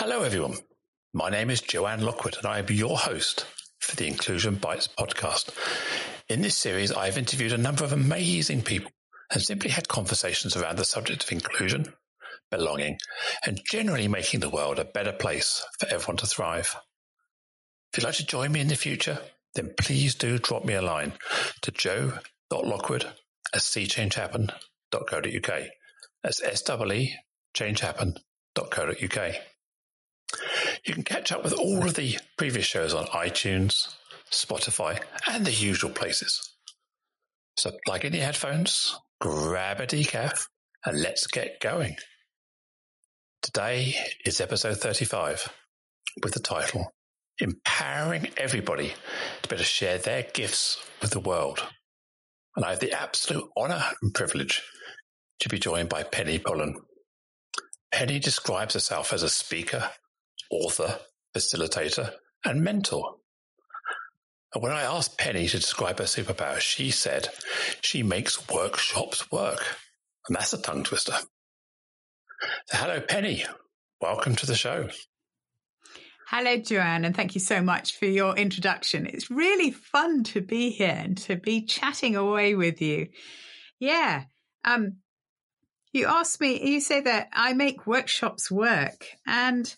Hello, everyone. My name is Joanne Lockwood, and I am your host for the Inclusion Bites podcast. In this series, I've interviewed a number of amazing people and simply had conversations around the subject of inclusion, belonging, and generally making the world a better place for everyone to thrive. If you'd like to join me in the future, then please do drop me a line to joe.lockwood at seechangehappen.co.uk. That's S-E-E changehappen.co.uk. You can catch up with all of the previous shows on iTunes, Spotify, and the usual places. So plug in your headphones, grab a decaf, and let's get going. Today is episode 35 with the title Empowering Everybody to Better Share Their Gifts with the World. And I have the absolute honor and privilege to be joined by Penny Pullen. Penny describes herself as a speaker, author, facilitator, and mentor. And when I asked Penny to describe her superpower, she said she makes workshops work. And that's a tongue twister. So hello, Penny. Welcome to the show. Hello, Joanne, and thank you so much for your introduction. It's really fun to be here and to be chatting away with you. Yeah. Um, you asked me, you say that I make workshops work. And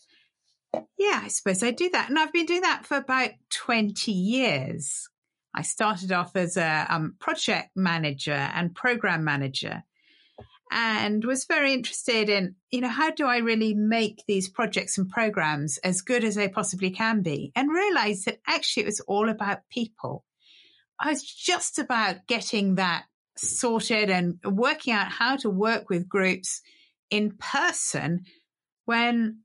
yeah, I suppose I do that. And I've been doing that for about 20 years. I started off as a um, project manager and program manager and was very interested in, you know, how do I really make these projects and programs as good as they possibly can be? And realized that actually it was all about people. I was just about getting that sorted and working out how to work with groups in person when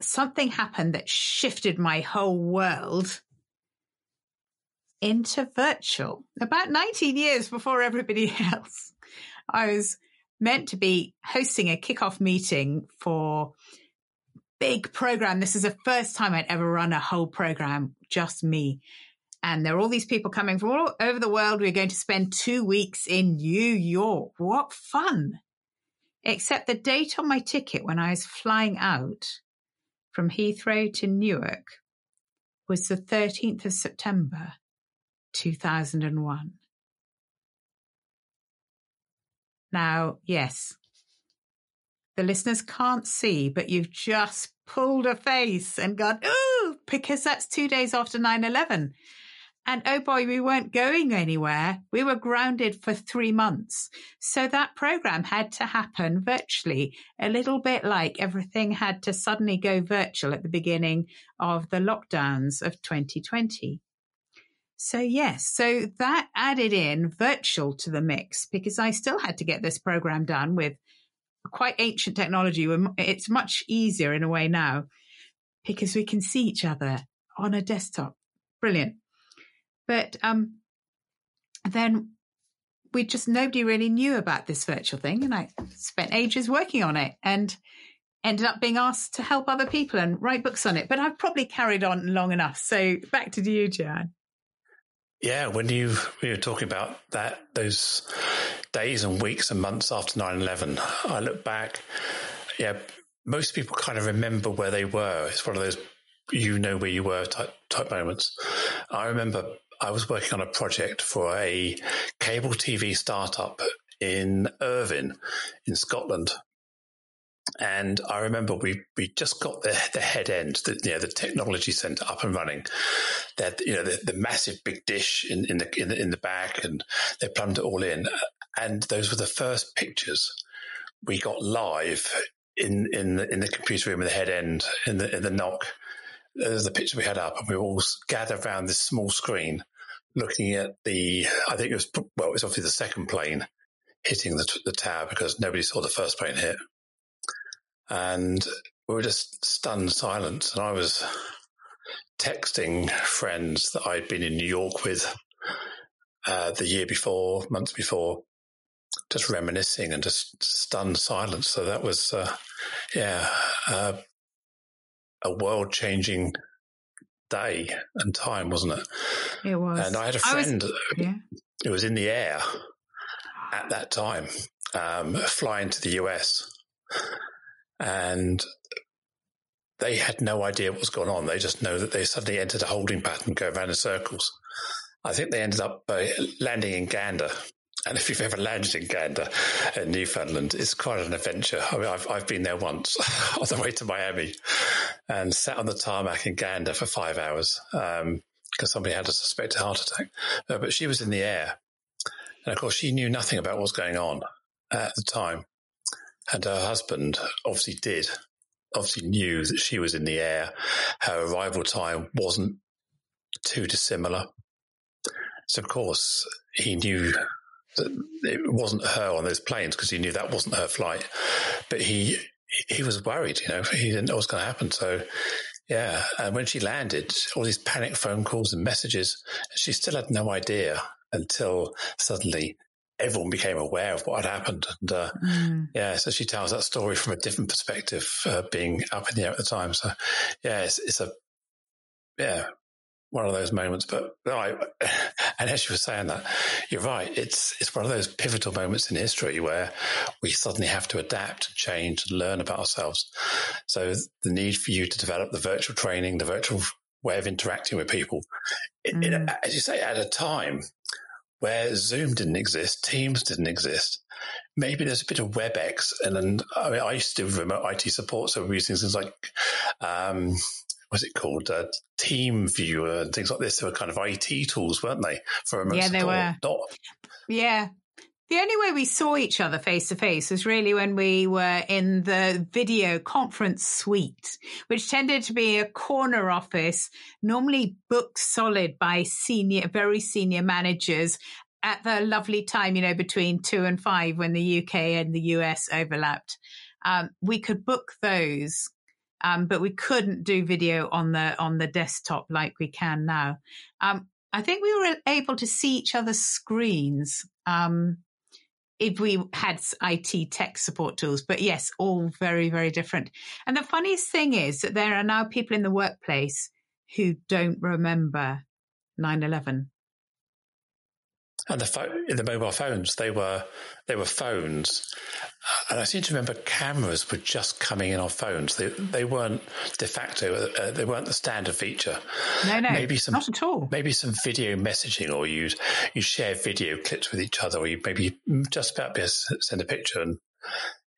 something happened that shifted my whole world into virtual. About 19 years before everybody else, I was meant to be hosting a kickoff meeting for big program. This is the first time I'd ever run a whole program, just me. And there are all these people coming from all over the world. We're going to spend two weeks in New York. What fun! Except the date on my ticket when I was flying out from Heathrow to Newark was the 13th of September, 2001. Now, yes, the listeners can't see, but you've just pulled a face and gone, ooh, because that's two days after 9 11. And oh boy, we weren't going anywhere. We were grounded for three months. So that program had to happen virtually, a little bit like everything had to suddenly go virtual at the beginning of the lockdowns of 2020. So yes, so that added in virtual to the mix because I still had to get this program done with quite ancient technology. It's much easier in a way now because we can see each other on a desktop. Brilliant. But um, then we just nobody really knew about this virtual thing, and I spent ages working on it and ended up being asked to help other people and write books on it. But I've probably carried on long enough. So back to you, Jan. Yeah, when you you were talking about that, those days and weeks and months after 9-11, I look back, yeah, most people kind of remember where they were. It's one of those you know where you were type type moments. I remember I was working on a project for a cable TV startup in Irvine in Scotland. And I remember we, we just got the, the head end, the, you know, the technology center up and running. That you know the, the massive big dish in, in the in the in the back, and they plumbed it all in. And those were the first pictures we got live in in the, in the computer room in the head end in the in the NOC there's the picture we had up, and we all gathered around this small screen, looking at the. I think it was well, it was obviously the second plane hitting the, the tower because nobody saw the first plane hit, and we were just stunned silence. And I was texting friends that I'd been in New York with uh, the year before, months before, just reminiscing and just stunned silence. So that was, uh, yeah, uh, a world changing day and time, wasn't it? It was. And I had a friend was, yeah. who was in the air at that time, um, flying to the US. And they had no idea what was going on. They just know that they suddenly entered a holding pattern, go around in circles. I think they ended up uh, landing in Gander. And if you've ever landed in Gander in Newfoundland, it's quite an adventure. I mean, I've, I've been there once on the way to Miami and sat on the tarmac in Gander for five hours because um, somebody had a suspected heart attack. Uh, but she was in the air. And of course, she knew nothing about what was going on at the time. And her husband obviously did obviously knew that she was in the air. Her arrival time wasn't too dissimilar. So, of course, he knew it wasn't her on those planes because he knew that wasn't her flight. But he he was worried, you know, he didn't know what was going to happen. So, yeah. And when she landed, all these panic phone calls and messages, she still had no idea until suddenly everyone became aware of what had happened. And uh, mm. yeah, so she tells that story from a different perspective, uh, being up in the air at the time. So yeah, it's, it's a yeah one of those moments. But I, and as you were saying that, you're right. It's it's one of those pivotal moments in history where we suddenly have to adapt, change, and learn about ourselves. So the need for you to develop the virtual training, the virtual way of interacting with people, mm. it, as you say, at a time where Zoom didn't exist, Teams didn't exist. Maybe there's a bit of WebEx, and then I mean, I used to do remote IT support, so we're using things like, um, what's it called, uh, Team Viewer and things like this. They were kind of IT tools, weren't they, for remote yeah, they were. Yeah, the only way we saw each other face to face was really when we were in the video conference suite, which tended to be a corner office, normally booked solid by senior, very senior managers at the lovely time, you know, between two and five when the UK and the US overlapped. Um, we could book those, um, but we couldn't do video on the on the desktop like we can now. Um, I think we were able to see each other's screens. Um, if we had IT tech support tools. But yes, all very, very different. And the funniest thing is that there are now people in the workplace who don't remember 9 11 and the phone, the mobile phones, they were they were phones, and I seem to remember cameras were just coming in on phones. They they weren't de facto. Uh, they weren't the standard feature. No, no, maybe some not at all. Maybe some video messaging, or you you share video clips with each other, or you maybe just about be send a picture. And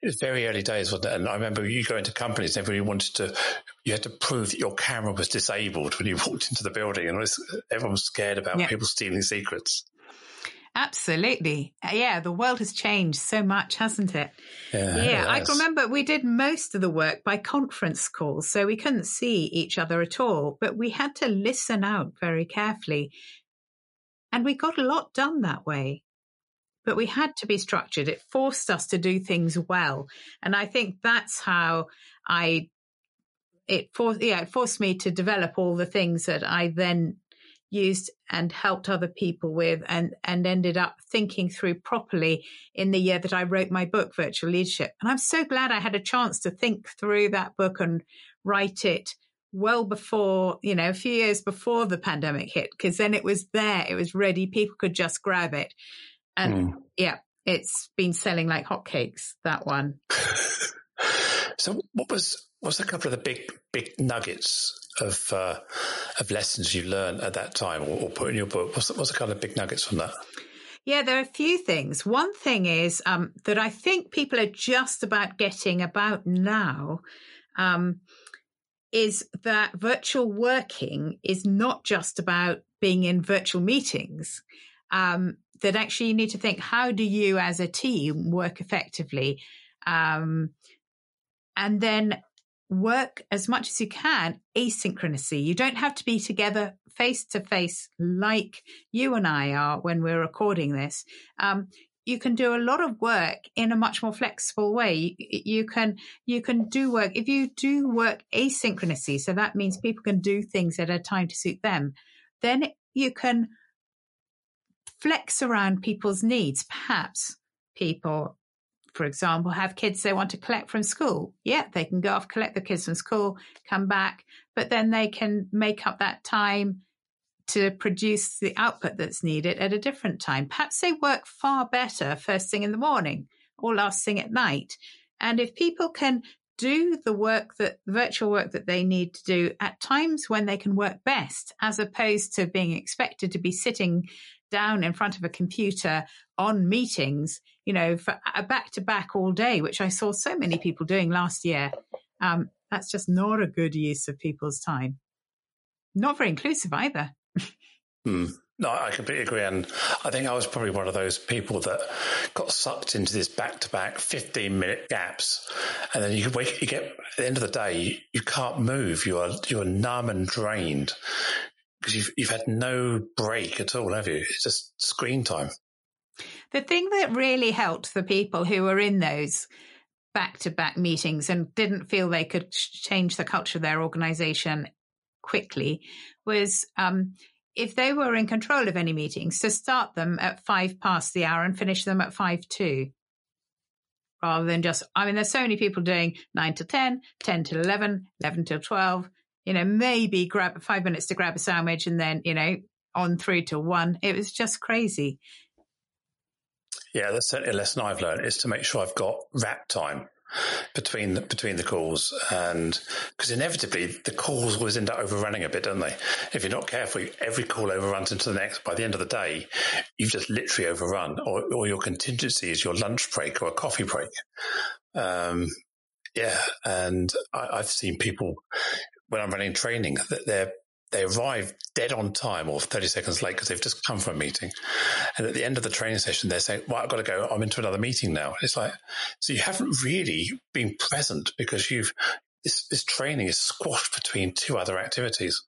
it was very early days, wasn't it? And I remember you go into companies, and everybody wanted to, you had to prove that your camera was disabled when you walked into the building, and was, everyone was scared about yeah. people stealing secrets. Absolutely. Uh, yeah, the world has changed so much, hasn't it? Yeah, yeah I remember we did most of the work by conference calls, so we couldn't see each other at all, but we had to listen out very carefully. And we got a lot done that way. But we had to be structured. It forced us to do things well. And I think that's how I it forced yeah, it forced me to develop all the things that I then used and helped other people with and, and ended up thinking through properly in the year that I wrote my book, Virtual Leadership. And I'm so glad I had a chance to think through that book and write it well before, you know, a few years before the pandemic hit, because then it was there, it was ready, people could just grab it. And mm. yeah, it's been selling like hotcakes, that one. so what was what's a couple of the big big nuggets of uh, of lessons you learned at that time or, or, put in your book? What's what's the kind of big nuggets from that? Yeah, there are a few things. One thing is um, that I think people are just about getting about now um, is that virtual working is not just about being in virtual meetings. Um, that actually you need to think how do you as a team work effectively um, and then work as much as you can asynchronously. You don't have to be together face to face like you and I are when we're recording this. Um, you can do a lot of work in a much more flexible way. You, you, can you can do work if you do work asynchronously. So that means people can do things at a time to suit them. Then you can flex around people's needs. Perhaps people for example, have kids they want to collect from school. Yeah, they can go off, collect the kids from school, come back, but then they can make up that time to produce the output that's needed at a different time. Perhaps they work far better first thing in the morning or last thing at night. And if people can do the work that virtual work that they need to do at times when they can work best, as opposed to being expected to be sitting down in front of a computer on meetings, you know, for a back to back all day, which I saw so many people doing last year. Um, that's just not a good use of people's time. Not very inclusive either. Hmm. No, I completely agree. And I think I was probably one of those people that got sucked into this back to back 15 minute gaps. And then you wake, you get, at the end of the day, you, you can't move. You are, you are numb and drained because you've, you've had no break at all, have you? It's just screen time. The thing that really helped the people who were in those back to back meetings and didn't feel they could change the culture of their organization quickly was um, if they were in control of any meetings, to start them at five past the hour and finish them at five to. Rather than just, I mean, there's so many people doing nine to 10, 10 to 11, 11 to 12, you know, maybe grab five minutes to grab a sandwich and then, you know, on through to one. It was just crazy. Yeah, that's certainly a lesson I've learned is to make sure I've got wrap time between the, between the calls, and because inevitably the calls always end up overrunning a bit, don't they? If you're not careful, every call overruns into the next. By the end of the day, you've just literally overrun, or, or your contingency is your lunch break or a coffee break. Um, yeah, and I, I've seen people when I'm running training that they're they arrive dead on time or 30 seconds late because they've just come from a meeting. And at the end of the training session, they're saying, well, I've got to go. I'm into another meeting now. It's like, so you haven't really been present because you've, this, this training is squashed between two other activities.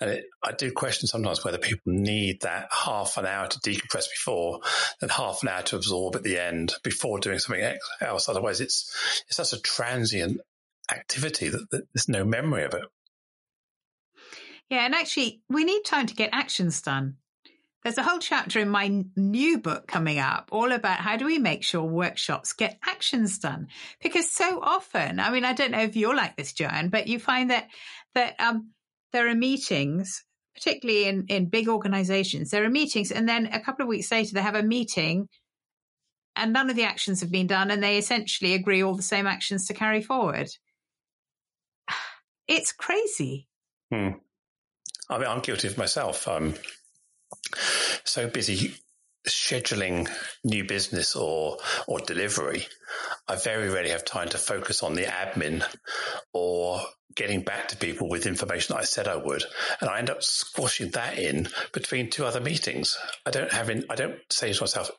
And it, I do question sometimes whether people need that half an hour to decompress before and half an hour to absorb at the end before doing something else. Otherwise, it's, it's such a transient activity that, that there's no memory of it. Yeah, and actually, we need time to get actions done. There's a whole chapter in my new book coming up all about how do we make sure workshops get actions done? Because so often, I mean, I don't know if you're like this, Joanne, but you find that that um, there are meetings, particularly in in big organizations, there are meetings, and then a couple of weeks later they have a meeting, and none of the actions have been done, and they essentially agree all the same actions to carry forward. It's crazy. Hmm. I mean, I'm guilty of myself. I'm so busy scheduling new business or or delivery. I very rarely have time to focus on the admin or getting back to people with information I said I would, and I end up squashing that in between two other meetings. I don't have in, I don't say to myself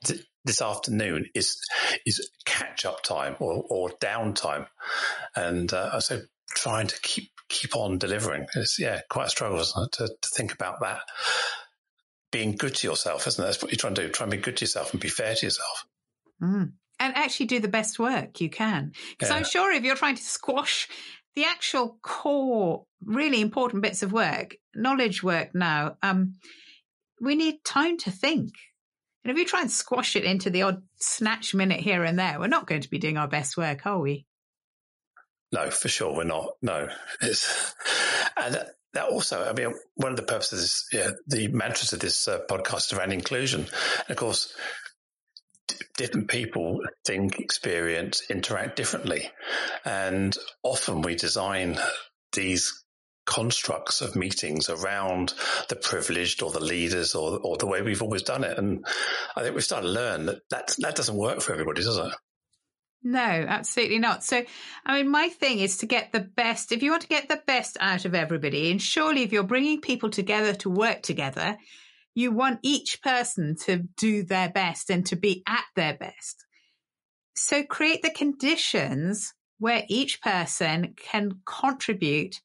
this afternoon is is catch up time or or downtime, and uh, so trying to keep keep on delivering. It's yeah, quite a struggle isn't to, to think about that. Being good to yourself, isn't it? That's what you're trying to do. Try and be good to yourself and be fair to yourself. Mm. And actually do the best work you can. Because yeah. I'm sure if you're trying to squash the actual core, really important bits of work, knowledge work now, um, we need time to think. And if you try and squash it into the odd snatch minute here and there, we're not going to be doing our best work, are we? No, for sure, we're not. No, it's and that also, I mean, one of the purposes, yeah, the mantras of this uh, podcast around inclusion. And of course, d- different people think, experience, interact differently, and often we design these constructs of meetings around the privileged or the leaders or, or the way we've always done it. And I think we've started to learn that that, that doesn't work for everybody, does it? No, absolutely not. So, I mean, my thing is to get the best. If you want to get the best out of everybody, and surely if you're bringing people together to work together, you want each person to do their best and to be at their best. So create the conditions where each person can contribute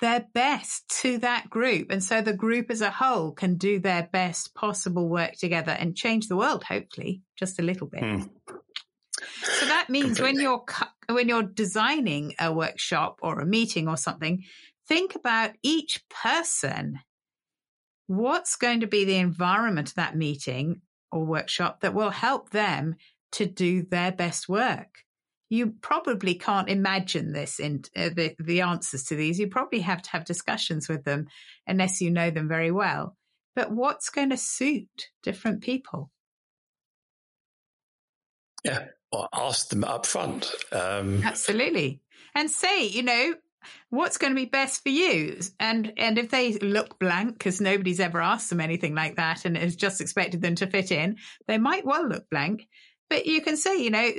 their best to that group. And so the group as a whole can do their best possible work together and change the world, hopefully, just a little bit. Mm. So that means Completely. when you're when you're designing a workshop or a meeting or something, think about each person. What's going to be the environment of that meeting or workshop that will help them to do their best work? You probably can't imagine this in uh, the, the answers to these. You probably have to have discussions with them unless you know them very well. But what's going to suit different people? Yeah, ask them up front. Um, Absolutely. And say, you know, what's going to be best for you and and if they look blank because nobody's ever asked them anything like that and has just expected them to fit in they might well look blank but you can say you know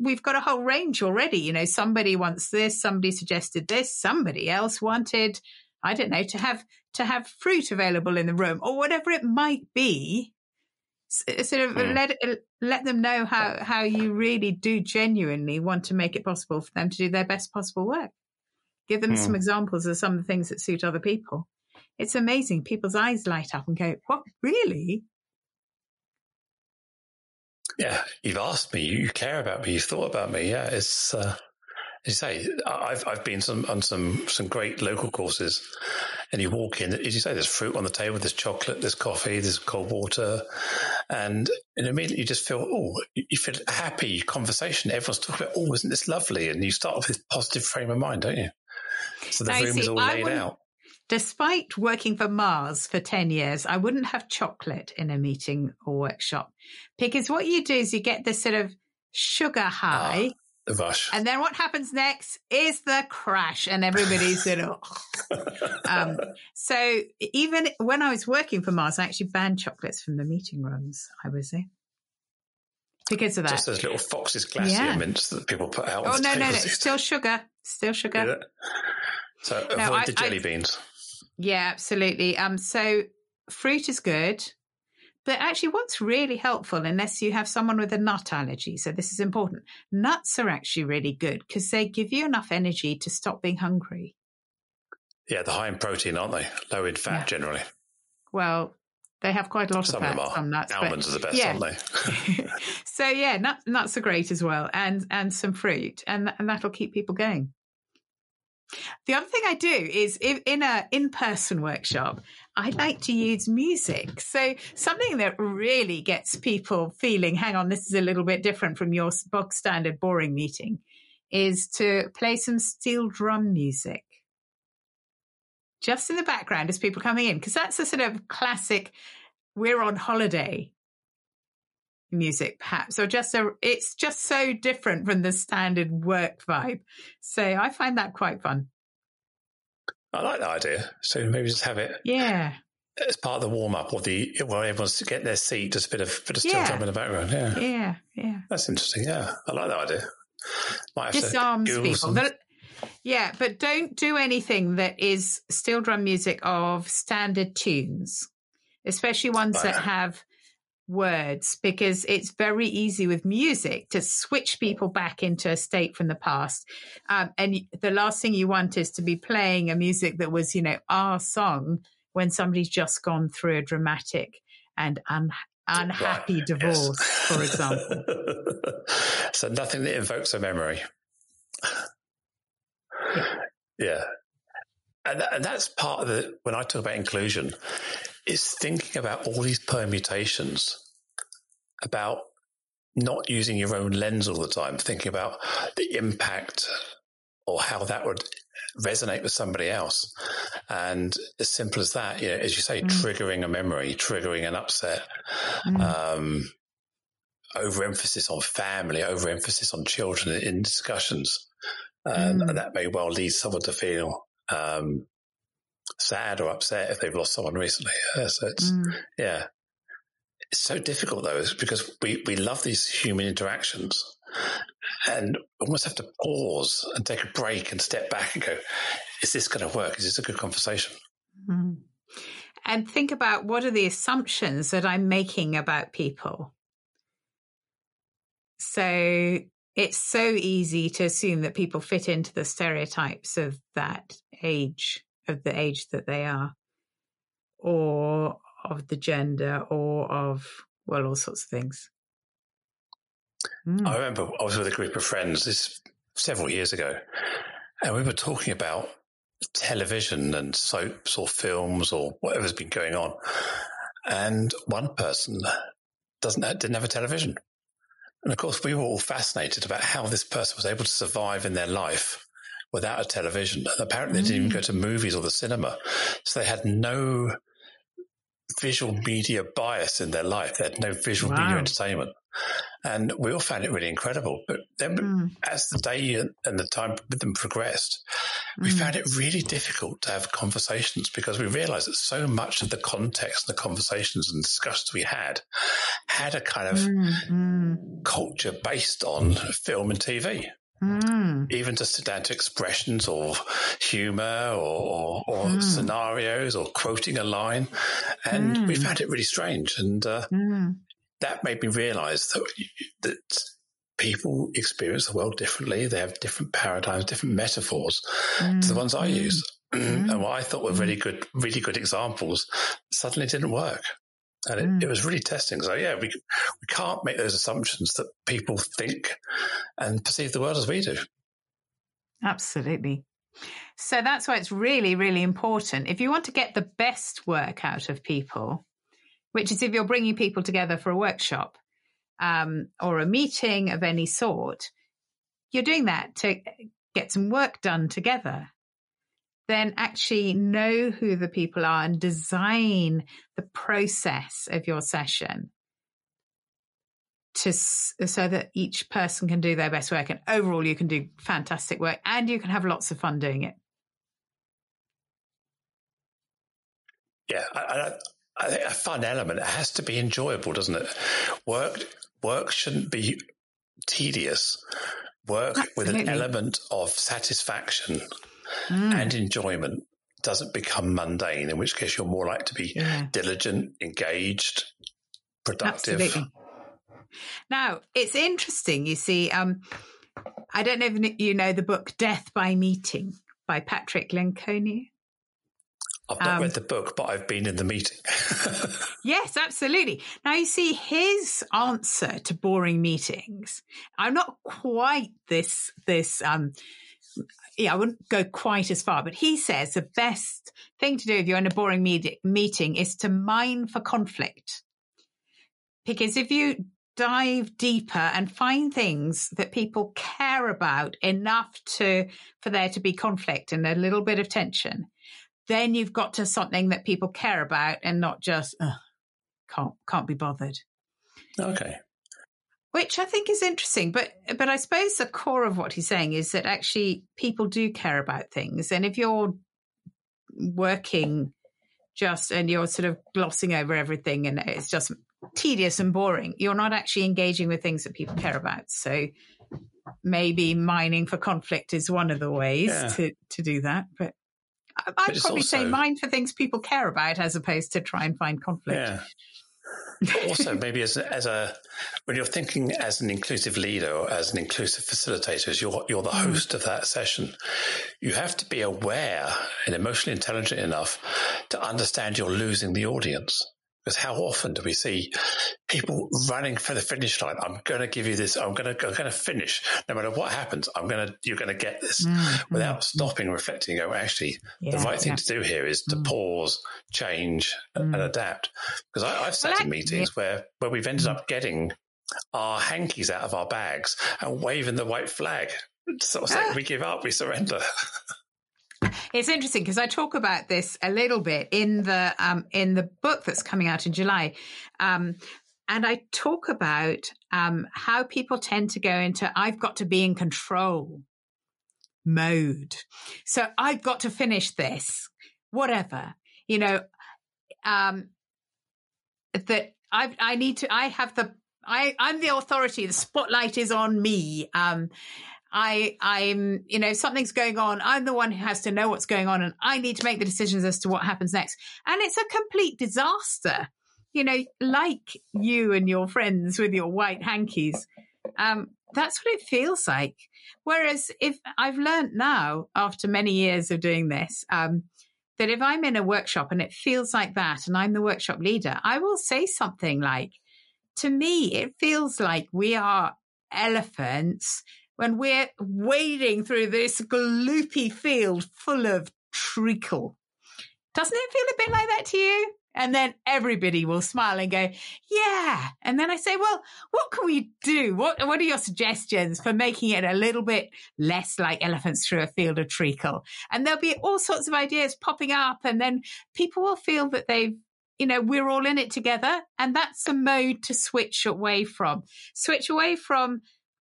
we've got a whole range already you know somebody wants this somebody suggested this somebody else wanted i don't know to have to have fruit available in the room or whatever it might be sort of mm. let let them know how how you really do genuinely want to make it possible for them to do their best possible work Give them mm. some examples of some of the things that suit other people. It's amazing. People's eyes light up and go, What, really? Yeah, you've asked me, you care about me, you've thought about me. Yeah, it's, uh, as you say, I've I've been some, on some some great local courses, and you walk in, as you say, there's fruit on the table, there's chocolate, there's coffee, there's cold water, and, and immediately you just feel oh, you feel happy conversation. Everyone's talking about oh, isn't this lovely? And you start with this positive frame of mind, don't you? So the room see, is all laid out. Despite working for Mars for 10 years, I wouldn't have chocolate in a meeting or workshop because what you do is you get this sort of sugar ah. high. Oh, the rush. And then what happens next is the crash and everybody's sort of. um, so even when I was working for Mars, I actually banned chocolates from the meeting rooms I was in because of that. Just those little Fox's glacier yeah. mints that people put out. Oh no, no, no! Still sugar, still sugar. Yeah. So avoid no, I, the jelly I, beans. Yeah, absolutely. Um, so fruit is good. But actually, what's really helpful, unless you have someone with a nut allergy, so this is important, nuts are actually really good because they give you enough energy to stop being hungry. Yeah, they're high in protein, aren't they? Low in fat yeah. generally. Well, they have quite a lot some of fat. Some nuts. Almonds but, are the best, yeah. aren't they? so yeah, nuts, nuts are great as well, and and some fruit, and and that'll keep people going. The other thing I do is if in a in-person workshop, I like to use music. So something that really gets people feeling, hang on, this is a little bit different from your bog standard boring meeting, is to play some steel drum music. Just in the background as people coming in, because that's a sort of classic, we're on holiday music perhaps or just a it's just so different from the standard work vibe so i find that quite fun i like that idea. So maybe just have it yeah. as part of the warm up or the where everyone's to get their seat just a bit of bit of steel yeah. drum in the background. Yeah. Yeah yeah. That's interesting. Yeah. I like that idea. Might disarms people. Some... yeah but don't do anything that is steel drum music of standard tunes especially ones that. have words because it's very easy with music to switch people back into a state from the past. Um, and the last thing you want is to be playing a music that was, you know, our song when somebody's just gone through a dramatic and un- unhappy right. divorce, yes. for example. so nothing that invokes a memory. Yeah. yeah. And, and that's part of the, when I talk about inclusion, is thinking about all these permutations, about not using your own lens all the time, thinking about the impact or how that would resonate with somebody else. And as simple as that, you know, as you say, mm. triggering a memory, triggering an upset, mm. um, overemphasis on family, overemphasis on children in discussions. And mm. that may well lead someone to feel um, sad or upset if they've lost someone recently. Yeah, so it's, mm. yeah. It's so difficult though, because we, we love these human interactions and almost have to pause and take a break and step back and go, is this going to work? Is this a good conversation? Mm. And think about what are the assumptions that I'm making about people. So it's so easy to assume that people fit into the stereotypes of that age of the age that they are, or of the gender, or of, well, all sorts of things. Mm. I remember I was with a group of friends this several years ago, and we were talking about television and soaps or films or whatever's been going on. And one person doesn't didn't have a television. And of course, we were all fascinated about how this person was able to survive in their life without a television. And apparently, they didn't even go to movies or the cinema. So they had no visual media bias in their life. They had no visual wow. media entertainment. And we all found it really incredible. But then mm. as the day and the time with them progressed, we mm. found it really difficult to have conversations because we realized that so much of the context and the conversations and discussions we had had a kind of mm. culture based on film and TV. Mm. Even just down to expressions or humor or, or mm. scenarios or quoting a line. And mm. we found it really strange. And uh, mm. that made me realize that, that people experience the world differently. They have different paradigms, different metaphors to the ones I mm. use. Mm. and what I thought were really good, really good examples suddenly didn't work. And it, mm. it, was really testing. So yeah, we we can't make those assumptions that people think and perceive the world as we do. Absolutely. So that's why it's really, really important. If you want to get the best work out of people, which is if you're bringing people together for a workshop um, or a meeting of any sort, you're doing that to get some work done together then actually know who the people are and design the process of your session to so that each person can do their best work. And overall you can do fantastic work and you can have lots of fun doing it. Yeah I, I, think a fun element. It has to be enjoyable doesn't it? Work work shouldn't be tedious. Work Absolutely. with an element of satisfaction mm. and enjoyment doesn't become mundane, in which case you're more likely to be yeah. diligent, engaged, productive. Absolutely. Now, it's interesting, you see, um, I don't know if you know the book Death by Meeting by Patrick Lencioni. I've not um, read the book, but I've been in the meeting. yes, absolutely. Now you see his answer to boring meetings. I'm not quite this this um yeah, I wouldn't go quite as far, but he says the best thing to do if you're in a boring med- meeting is to mine for conflict. Because if you dive deeper and find things that people care about enough to for there to be conflict and a little bit of tension, then you've got to something that people care about and not just can't can't be bothered. Okay which I think is interesting. But but I suppose the core of what he's saying is that actually people do care about things, and if you're working just and you're sort of glossing over everything and it's just tedious and boring, you're not actually engaging with things that people care about. So maybe mining for conflict is one of the ways yeah. to to do that, but. I'd probably also, say mine for things people care about as opposed to try and find conflict. Yeah also, maybe as a, as a when you're thinking as an inclusive leader or as an inclusive facilitator, as you're you're the mm. host of that session, you have to be aware and emotionally intelligent enough to understand you're losing the audience. Because how often do we see people running for the finish line? I'm going to give you this. I'm going to, I'm going to finish. No matter what happens, I'm going to, you're going to get this mm-hmm. without stopping, reflecting, go, actually, yeah, the right thing yeah. to do here is to mm pause, change mm and adapt. Because I, have sat well, in meetings yeah. where, where we've ended up getting our hankies out of our bags and waving the white flag. Sort of saying, ah. we give up, we surrender. It's interesting because I talk about this a little bit in the um, in the book that's coming out in July, um, and I talk about um, how people tend to go into "I've got to be in control" mode. So I've got to finish this, whatever you know. Um, that I I need to. I have the I I'm the authority. The spotlight is on me. Um, I, I'm, you know, something's going on. I'm the one who has to know what's going on and I need to make the decisions as to what happens next. And it's a complete disaster, you know, like you and your friends with your white hankies. Um, that's what it feels like. Whereas if I've learned now after many years of doing this, um, that if I'm in a workshop and it feels like that and I'm the workshop leader, I will say something like, to me, it feels like we are elephants when we're wading through this gloopy field full of treacle. Doesn't it feel a bit like that to you? And then everybody will smile and go, yeah. And then I say, well, what can we do? What, what are your suggestions for making it a little bit less like elephants through a field of treacle? And there'll be all sorts of ideas popping up. And then people will feel that they've you know, we're all in it together. And that's a mode to switch away from. Switch away from,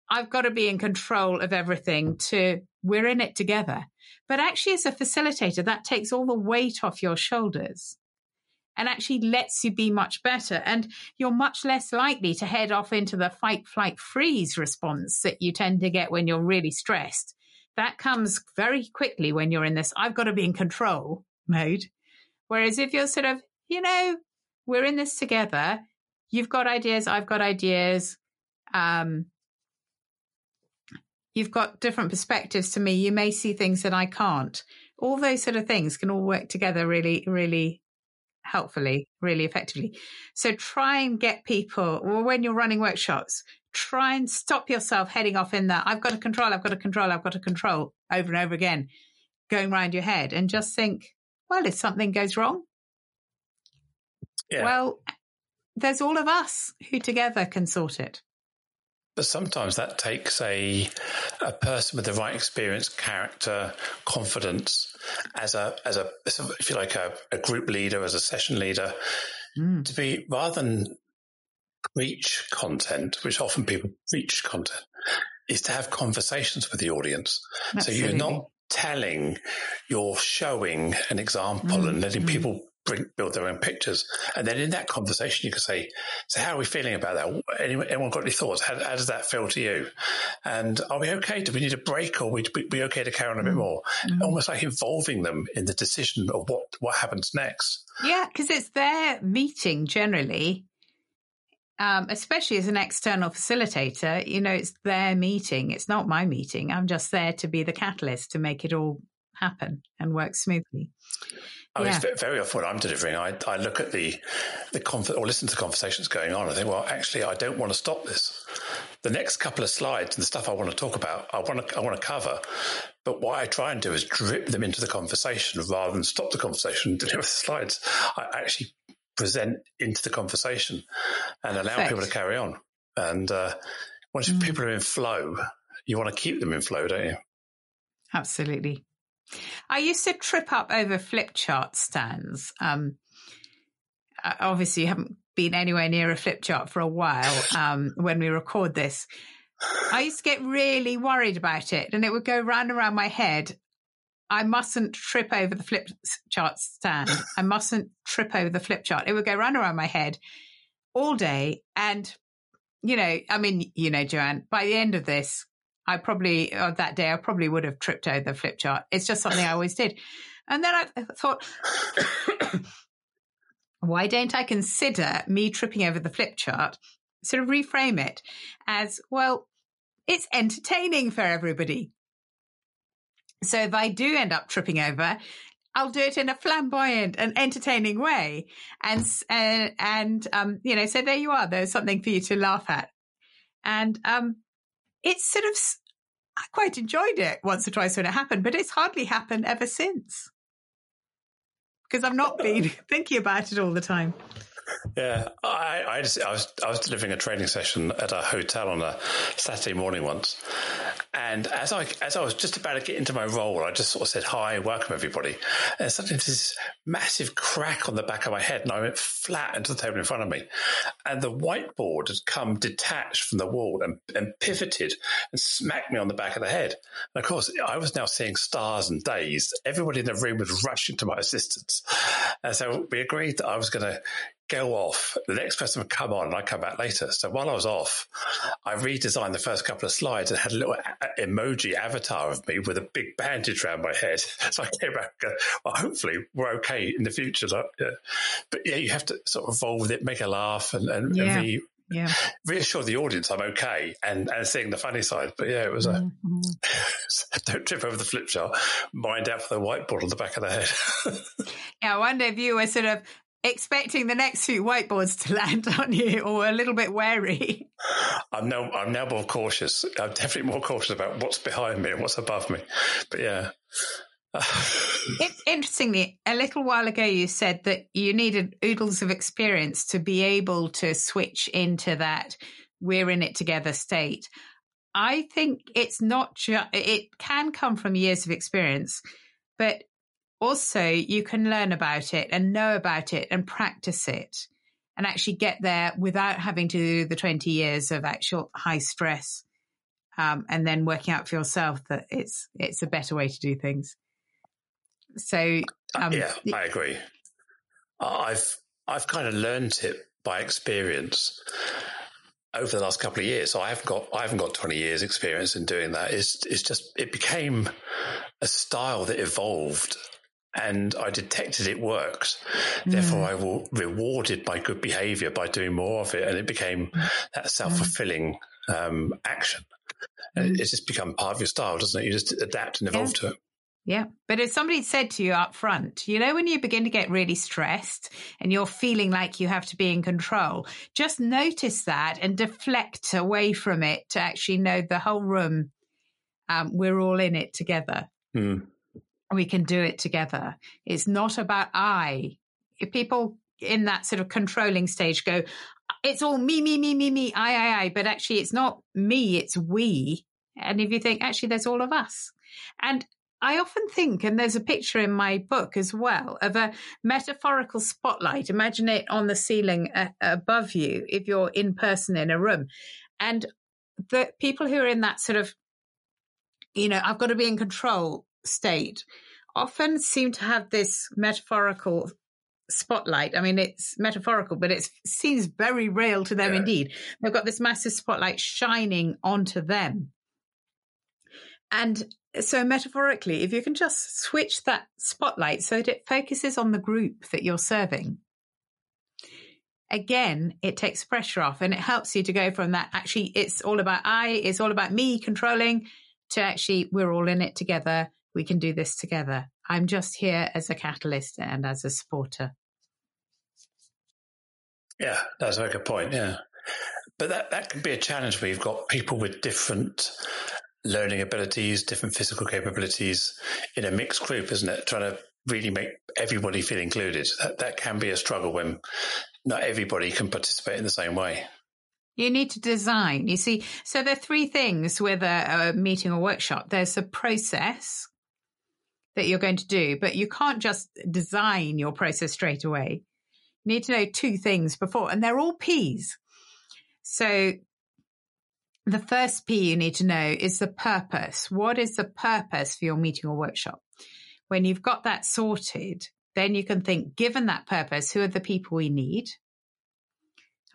I've got to be in control of everything to we're in it together. But actually, as a facilitator, that takes all the weight off your shoulders and actually lets you be much better. And you're much less likely to head off into the fight, flight, freeze response that you tend to get when you're really stressed. That comes very quickly when you're in this, I've got to be in control mode. Whereas if you're sort of, you know, we're in this together, you've got ideas, I've got ideas. Um, you've got different perspectives to me. You may see things that I can't. All those sort of things can all work together really, really helpfully, really effectively. So try and get people, or when you're running workshops, try and stop yourself heading off in that I've got to control, I've got to control, I've got to control over and over again, going around your head and just think, well, if something goes wrong, yeah. well, there's all of us who together can sort it. But sometimes that takes a a person with the right experience, character, confidence, as a as a if you like a, a group leader, as a session leader, mm. to be rather than preach content, which often people preach content, is to have conversations with the audience. Absolutely. So you're not telling, you're showing an example mm. and letting mm. people bring, build their own pictures. And then in that conversation, you can say, so how are we feeling about that? Anyone, anyone got any thoughts? How, how, does that feel to you? And are we okay? Do we need a break or would we be okay to carry on a bit mm. more? Mm-hmm. Almost like involving them in the decision of what, what happens next. Yeah, because it's their meeting generally. Um, especially as an external facilitator, you know, it's their meeting. It's not my meeting. I'm just there to be the catalyst to make it all happen and work smoothly. Oh, yeah. it's very often when I'm delivering, I, I look at the the conf- or listen to the conversations going on. I think, well, actually, I don't want to stop this. The next couple of slides and the stuff I want to talk about, I want to I want to cover. But what I try and do is drip them into the conversation rather than stop the conversation and deliver the slides. I actually present into the conversation and allow Perfect. people to carry on. And uh, once mm. people are in flow, you want to keep them in flow, don't you? Absolutely. I used to trip up over flip chart stands. Um, obviously, you haven't been anywhere near a flip chart for a while um, when we record this. I used to get really worried about it, and it would go round and around my head. I mustn't trip over the flip chart stand. I mustn't trip over the flip chart. It would go round and around my head all day. And, you know, I mean, you know, Joanne, by the end of this, I probably, uh, that day, I probably would have tripped over the flip chart. It's just something I always did. And then I thought, why don't I consider me tripping over the flip chart, sort of reframe it as, well, it's entertaining for everybody. So if I do end up tripping over, I'll do it in a flamboyant and entertaining way. And, uh, and, um, you know, so there you are. There's something for you to laugh at. And, um, it's sort of, I quite enjoyed it once or twice when it happened, but it's hardly happened ever since. Because I've not been thinking about it all the time. Yeah, I, I, just, I was I was delivering a training session at a hotel on a Saturday morning once, and as I as I was just about to get into my role, I just sort of said hi, welcome everybody, and suddenly this massive crack on the back of my head, and I went flat into the table in front of me, and the whiteboard had come detached from the wall and, and pivoted and smacked me on the back of the head. And of course, I was now seeing stars and days. Everybody in the room was rushing to my assistance, and so we agreed that I was going to go off. The next person would come on and I'd come back later. So while I was off, I redesigned the first couple of slides and had a little a- emoji avatar of me with a big bandage around my head. So I came back and go, well, hopefully we're okay in the future. Like, yeah. But yeah, you have to sort of evolve with it, make a laugh and, and, yeah. and re- yeah. reassure the audience I'm okay and, and seeing the funny side. But yeah, it was a mm-hmm. don't trip over the flip chart, mind out for the whiteboard on the back of the head. yeah, I wonder if you were sort of expecting the next few whiteboards to land on you or a little bit wary? I'm now I'm now more cautious. I'm definitely more cautious about what's behind me and what's above me. But yeah. Interestingly, a little while ago you said that you needed oodles of experience to be able to switch into that we're in it together state. I think it's not just, it can come from years of experience, but also you can learn about it and know about it and practice it and actually get there without having to do the 20 years of actual high stress um, and then working out for yourself that it's it's a better way to do things so um, yeah i agree i've i've kind of learned it by experience over the last couple of years. So I haven't got I haven't got twenty years experience in doing that. It's it's just it became a style that evolved and I detected it worked. Mm. Therefore, I will rewarded my good behavior by doing more of it, and it became that self fulfilling um, action. Mm. It's just become part of your style, doesn't it? You just adapt and evolve yeah. to it. Yeah. But if somebody said to you up front, you know, when you begin to get really stressed and you're feeling like you have to be in control, just notice that and deflect away from it to actually know the whole room, um, we're all in it together. Mm. We can do it together. It's not about I. If people in that sort of controlling stage go, it's all me, me, me, me, me, I, I, I, but actually it's not me, it's we. And if you think, actually, there's all of us. And I often think, and there's a picture in my book as well, of a metaphorical spotlight. Imagine it on the ceiling uh, above you if you're in person in a room. And the people who are in that sort of, you know, I've got to be in control state often seem to have this metaphorical spotlight. I mean, it's metaphorical, but it seems very real to them yeah. indeed. They've got this massive spotlight shining onto them. And so metaphorically, if you can just switch that spotlight so that it focuses on the group that you're serving, again, it takes pressure off and it helps you to go from that actually it's all about I, it's all about me controlling to actually we're all in it together. We can do this together. I'm just here as a catalyst and as a supporter. Yeah, that's a very good point. Yeah. But that, that can be a challenge where you've got people with different learning abilities, different physical capabilities in a mixed group, isn't it? Trying to really make everybody feel included. That, that can be a struggle when not everybody can participate in the same way. You need to design. You see, so there are three things with a, a meeting or workshop. There's a process that you're going to do, but you can't just design your process straight away. You need to know two things before, and they're all P's. So the first P you need to know is the purpose. What is the purpose for your meeting or workshop? When you've got that sorted, then you can think, given that purpose, who are the people we need?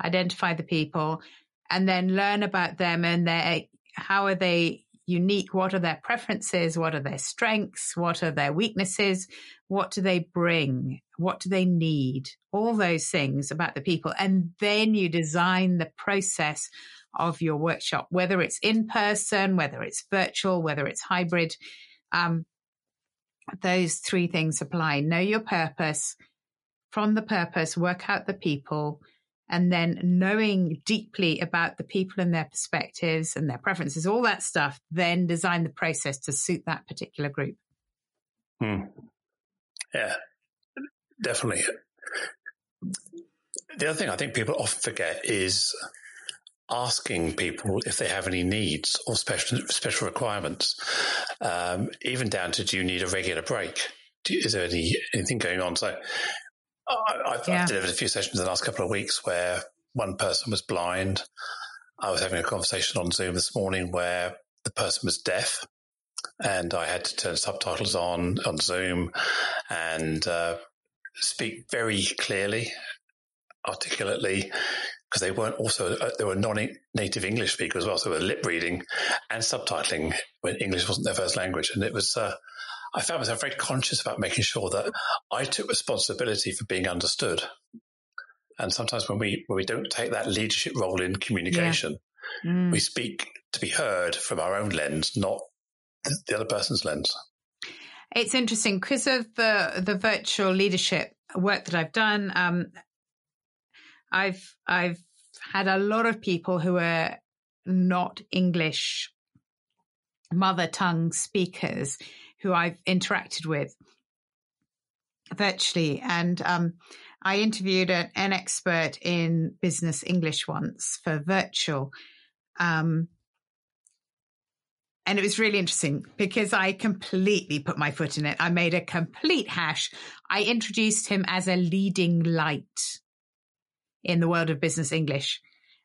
Identify the people and then learn about them and their, how are they unique? What are their preferences? What are their strengths? What are their weaknesses? What do they bring? What do they need? All those things about the people. And then you design the process of your workshop, whether it's in person, whether it's virtual, whether it's hybrid. Um, those three things apply. Know your purpose. From the purpose, work out the people. And then knowing deeply about the people and their perspectives and their preferences, all that stuff, then design the process to suit that particular group. Hmm. Yeah, definitely. The other thing I think people often forget is asking people if they have any needs or special special requirements, um, even down to do you need a regular break? You, is there any anything going on? So I've, yeah. I've, delivered a few sessions in the last couple of weeks where one person was blind. I was having a conversation on Zoom this morning where the person was deaf, and I had to turn subtitles on on Zoom and uh, speak very clearly, articulately, because they weren't also uh, they were non-native English speakers as well, so they were lip reading and subtitling when English wasn't their first language, and it was. Uh, I found myself very conscious about making sure that I took responsibility for being understood. And sometimes when we when we don't take that leadership role in communication, yeah. mm. we speak to be heard from our own lens, not the other person's lens. It's interesting because of the the virtual leadership work that I've done. Um, I've I've had a lot of people who are not English mother tongue speakers who I've interacted with virtually. And um, I interviewed an, an, expert in business English once for virtual. Um, and it was really interesting because I completely put my foot in it. I made a complete hash. I introduced him as a leading light in the world of business English.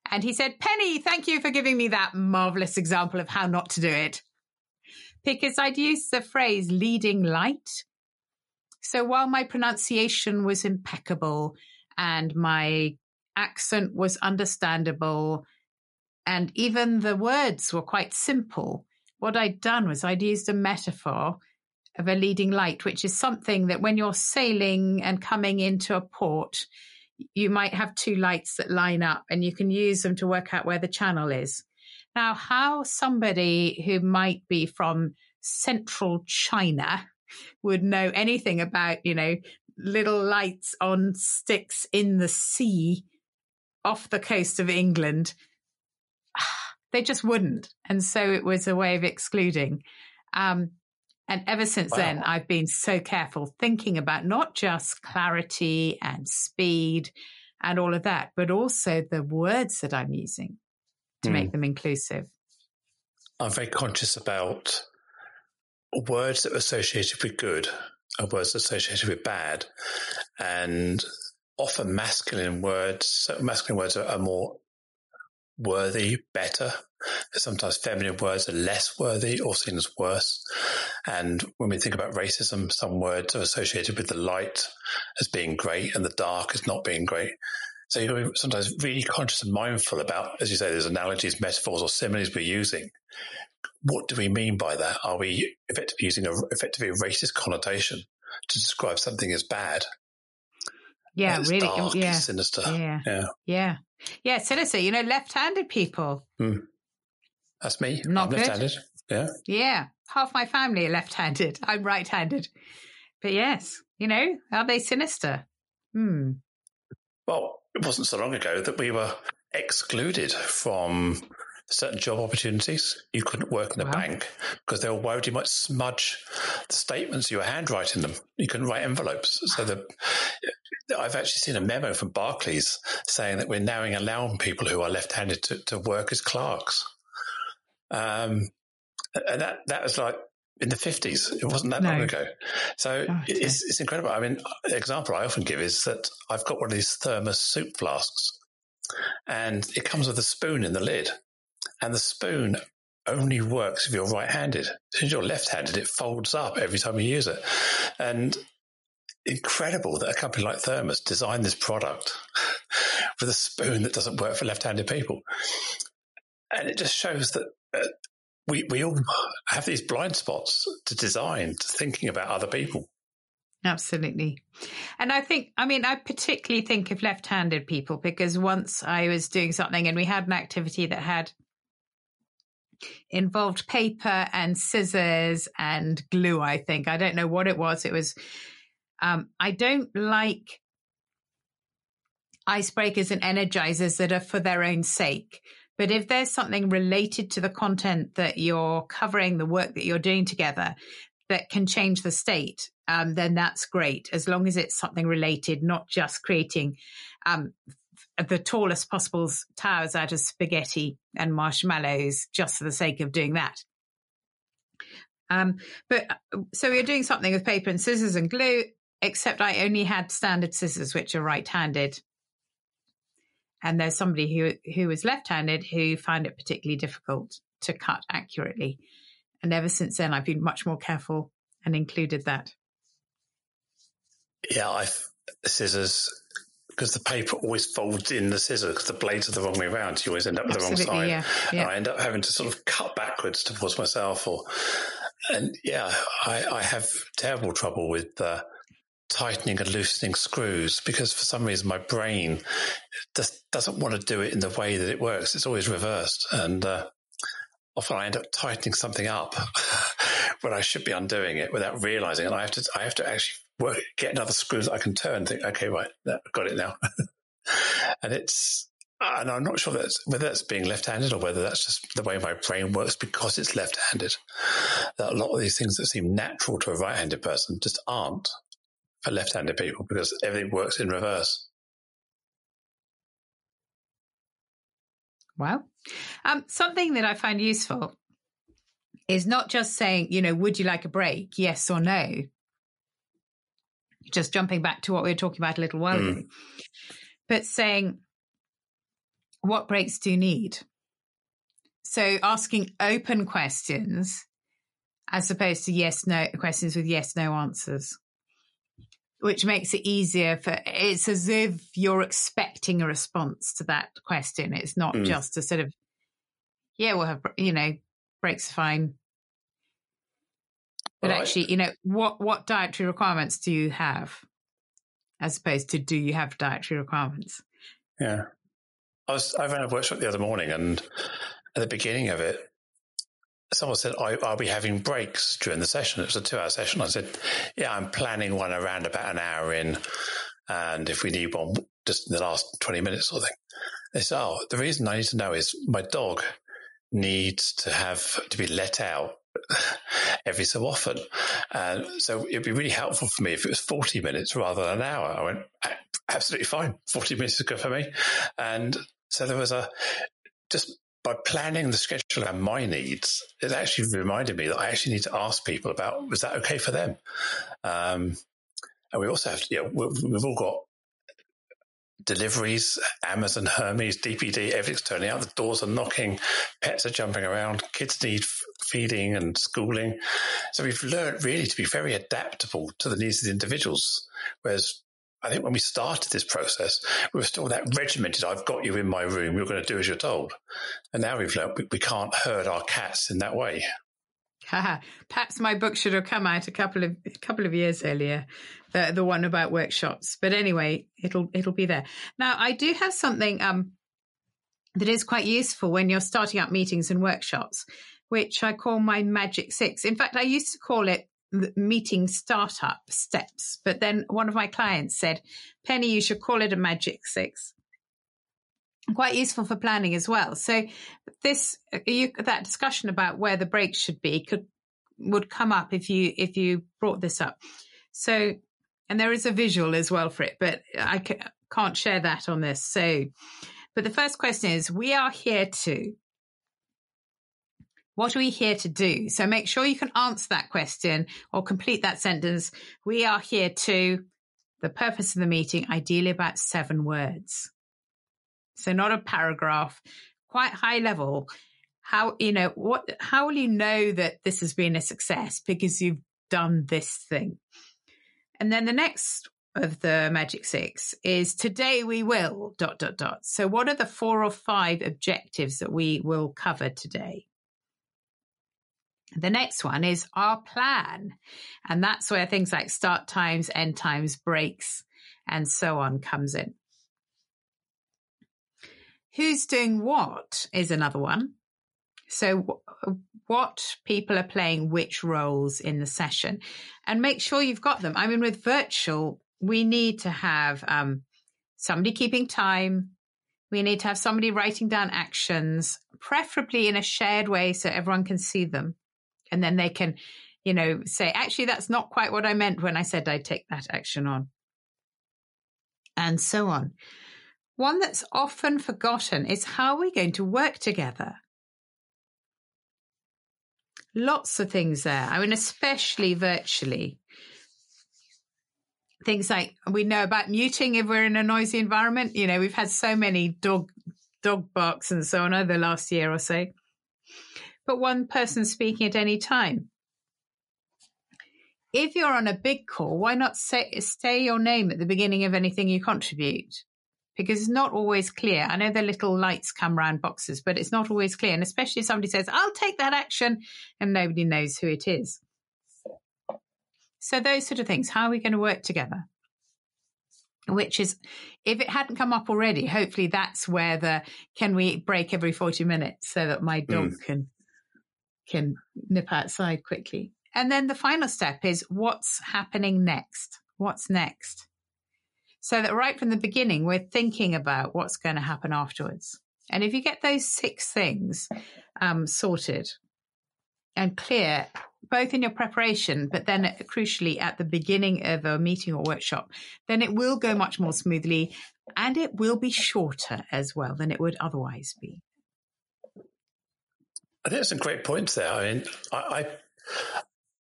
And he said, Penny, thank you for giving me that marvelous example of how not to do it. Because I'd used the phrase leading light. So while my pronunciation was impeccable and my accent was understandable and even the words were quite simple, what I'd done was I'd used a metaphor of a leading light, which is something that when you're sailing and coming into a port, you might have two lights that line up and you can use them to work out where the channel is. Now, how somebody who might be from central China would know anything about, you know, little lights on sticks in the sea off the coast of England, they just wouldn't. And so it was a way of excluding. Um, and ever since wow. then, I've been so careful thinking about not just clarity and speed and all of that, but also the words that I'm using to mm. make hmm. them inclusive. I'm very conscious about words that are associated with good and words associated with bad. And often masculine words, masculine words are, are more worthy, better. Sometimes feminine words are less worthy or seen as worse. And when we think about racism, some words are associated with the light as being great and the dark as not being great. So you're sometimes really conscious and mindful about, as you say, there's analogies, metaphors, or similes we're using. What do we mean by that? Are we effectively using a effectively a racist connotation to describe something as bad? Yeah, really. Dark, yeah, sinister. Yeah, yeah, yeah. Yeah, sinister. You know, left-handed people. Hmm. That's me. Not I'm good. left-handed. Yeah. Yeah. Half my family are left-handed. I'm right-handed. But yes, you know, are they sinister? Hmm. Well, it wasn't so long ago that we were excluded from certain job opportunities. You couldn't work in a wow. bank because they were worried you might smudge the statements you were handwriting them. You couldn't write envelopes. So the, I've actually seen a memo from Barclays saying that we're now allowing people who are left-handed to, to work as clerks. Um, and that, that was like in the 50s. It wasn't that no. long ago. So oh, it's, it's incredible. I mean, the example I often give is that I've got one of these thermos soup flasks and it comes with a spoon in the lid and the spoon only works if you're right-handed. If you're left-handed, it folds up every time you use it. And incredible that a company like Thermos designed this product with a spoon that doesn't work for left-handed people. And it just shows that uh, we, we all have these blind spots to design, to thinking about other people. Absolutely. And I think, I mean, I particularly think of left handed people because once I was doing something and we had an activity that had involved paper and scissors and glue, I think. I don't know what it was. It was, um, I don't like icebreakers and energizers that are for their own sake. But if there's something related to the content that you're covering, the work that you're doing together that can change the state, um, then that's great. As long as it's something related, not just creating um, the tallest possible towers out of spaghetti and marshmallows just for the sake of doing that. Um, but so we are doing something with paper and scissors and glue, except I only had standard scissors, which are right-handed. And there's somebody who who was left-handed who found it particularly difficult to cut accurately. And ever since then, I've been much more careful and included that. Yeah, I scissors because the paper always folds in the scissors because the blades are the wrong way around. You always end up with Absolutely, the wrong side. Yeah, yeah. And I end up having to sort of cut backwards towards myself or, and yeah, I, I have terrible trouble with, uh, tightening and loosening screws because for some reason my brain just doesn't want to do it in the way that it works. It's always reversed. And, uh, often I end up tightening something up when I should be undoing it without realizing. And I have to, I have to actually work, get another screw that I can turn. and Think, okay, right, I've got it now. and it's, and I'm not sure that's whether that's being left-handed or whether that's just the way my brain works because it's left-handed. That a lot of these things that seem natural to a right-handed person just aren't for left-handed people because everything works in reverse. Well, um, something that I find useful is not just saying, you know, would you like a break? Yes or no. Just jumping back to what we were talking about a little while mm. ago, but saying, what breaks do you need? So asking open questions as opposed to yes, no questions with yes, no answers, which makes it easier for it's as if you're expecting a response to that question. It's not mm. just a sort of, yeah, we'll have, you know, breaks fine. But right. actually, you know, what, what dietary requirements do you have? As opposed to do you have dietary requirements? Yeah. I was, I ran a workshop the other morning and at the beginning of it, someone said, I, will be having breaks during the session. It was a two hour session. I said, yeah, I'm planning one around about an hour in. And if we need one just in the last 20 minutes or thing, they said, oh, the reason I need to know is my dog needs to have to be let out every so often. And so it'd be really helpful for me if it was 40 minutes rather than an hour. I went, absolutely fine. 40 minutes is good for me. And so there was a, just by planning the schedule around my needs, it actually reminded me that I actually need to ask people about was that okay for them. Um, and we also have, to, you know, we've all got deliveries, Amazon, Hermes, DPD, everything's turning out. The doors are knocking, pets are jumping around, kids need feeding and schooling. So we've learned really to be very adaptable to the needs of the individuals. Whereas I think when we started this process, we were still that regimented. I've got you in my room. You're going to do as you're told. And now we've learned we, we can't herd our cats in that way. Perhaps my book should have come out a couple of a couple of years earlier, the the one about workshops. But anyway, it'll it'll be there. Now I do have something um, that is quite useful when you're starting up meetings and workshops, which I call my magic six. In fact, I used to call it meeting startup steps. But then one of my clients said, Penny, you should call it a magic six. Quite useful for planning as well. So this, uh, you, that discussion about where the breaks should be could, would come up if you, if you brought this up. So, and there is a visual as well for it, but I can't share that on this. So, but the first question is, we are here to what are we here to do? So make sure you can answer that question or complete that sentence. We are here to the purpose of the meeting, ideally about seven words. So not a paragraph, quite high level. How, you know, what, how will you know that this has been a success? Because you've done this thing. And then the next of the magic six is today we will dot, dot, dot. So what are the four or five objectives that we will cover today? The next one is our plan. And that's where things like start times, end times, breaks, and so on comes in. Who's doing what is another one. So what people are playing which roles in the session and make sure you've got them. I mean, with virtual, we need to have um, somebody keeping time. We need to have somebody writing down actions, preferably in a shared way so everyone can see them and then they can you know say actually that's not quite what i meant when i said i'd take that action on. And so on. One that's often forgotten is how we're going to work together? Lots of things there. I mean especially virtually. Things like we know about muting if we're in a noisy environment. You know we've had so many dog dog barks and so on over the last year or so but one person speaking at any time. If you're on a big call, why not say, say your name at the beginning of anything you contribute? Because it's not always clear. I know the little lights come round boxes, but it's not always clear. And especially if somebody says, I'll take that action, and nobody knows who it is. So, those sort of things. How are we going to work together? which is if it hadn't come up already hopefully that's where the can we break every 40 minutes so that my dog mm. can can nip outside quickly. And then the final step is what's happening next? What's next? So that right from the beginning, we're thinking about what's going to happen afterwards. And if you get those six things um, sorted and clear, both in your preparation, but then crucially at the beginning of a meeting or workshop, then it will go much more smoothly and it will be shorter as well than it would otherwise be. I think some great points there. I mean, I, I,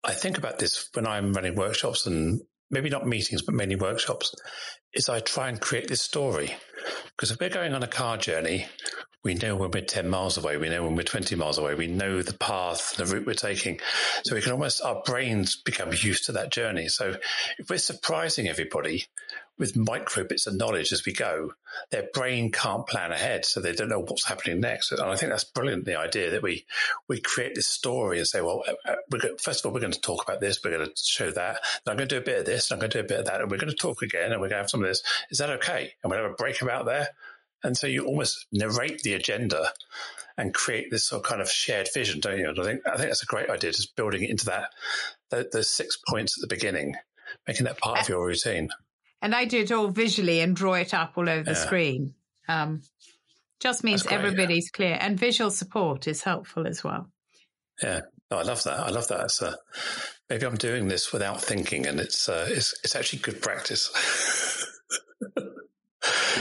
I think about this when I'm running workshops and maybe not meetings, but mainly workshops. Is I try and create this story because if we're going on a car journey, we know when we're 10 miles away, we know when we're 20 miles away, we know the path, the route we're taking. So we can almost, our brains become used to that journey. So if we're surprising everybody with micro bits of knowledge as we go, their brain can't plan ahead. So they don't know what's happening next. And I think that's brilliant. The idea that we, we create this story and say, well, uh, uh, going, first of all, we're going to talk about this. We're going to show that. Then I'm going to do a bit of this. And I'm going to do a bit of that. And we're going to talk again and we're going to have some of this. Is that okay? And we'll have a break about there and so you almost narrate the agenda and create this sort of kind of shared vision, don't you? And I think I think that's a great idea, just building it into that the six points at the beginning, making that part of your routine. And I do it all visually and draw it up all over the yeah. screen. Um, just means great, everybody's yeah. clear, and visual support is helpful as well. Yeah, no, I love that. I love that. It's, uh, maybe I'm doing this without thinking, and it's uh, it's it's actually good practice.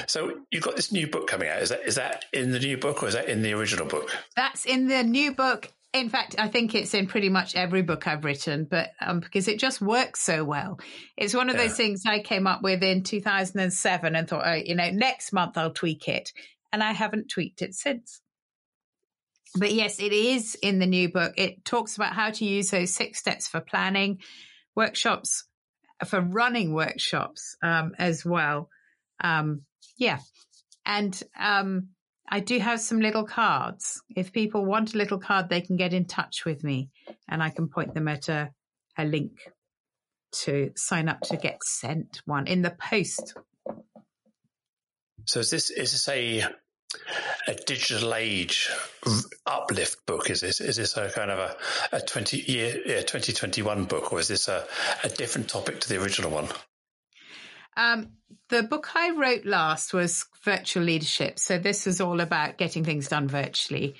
So you've got this new book coming out. Is that is that in the new book or is that in the original book? That's in the new book. In fact, I think it's in pretty much every book I've written, but um, because it just works so well. It's one of yeah. those things I came up with in 2007 and thought, oh, you know, next month I'll tweak it. And I haven't tweaked it since. But yes, it is in the new book. It talks about how to use those six steps for planning workshops, for running workshops um, as well. Um, yeah. And um, I do have some little cards. If people want a little card, they can get in touch with me and I can point them at a, a link to sign up to get sent one in the post. So is this is this a a digital age uplift book? Is this is this a kind of a, a twenty year twenty twenty one book, or is this a, a different topic to the original one? Um, the book I wrote last was virtual leadership. So this is all about getting things done virtually.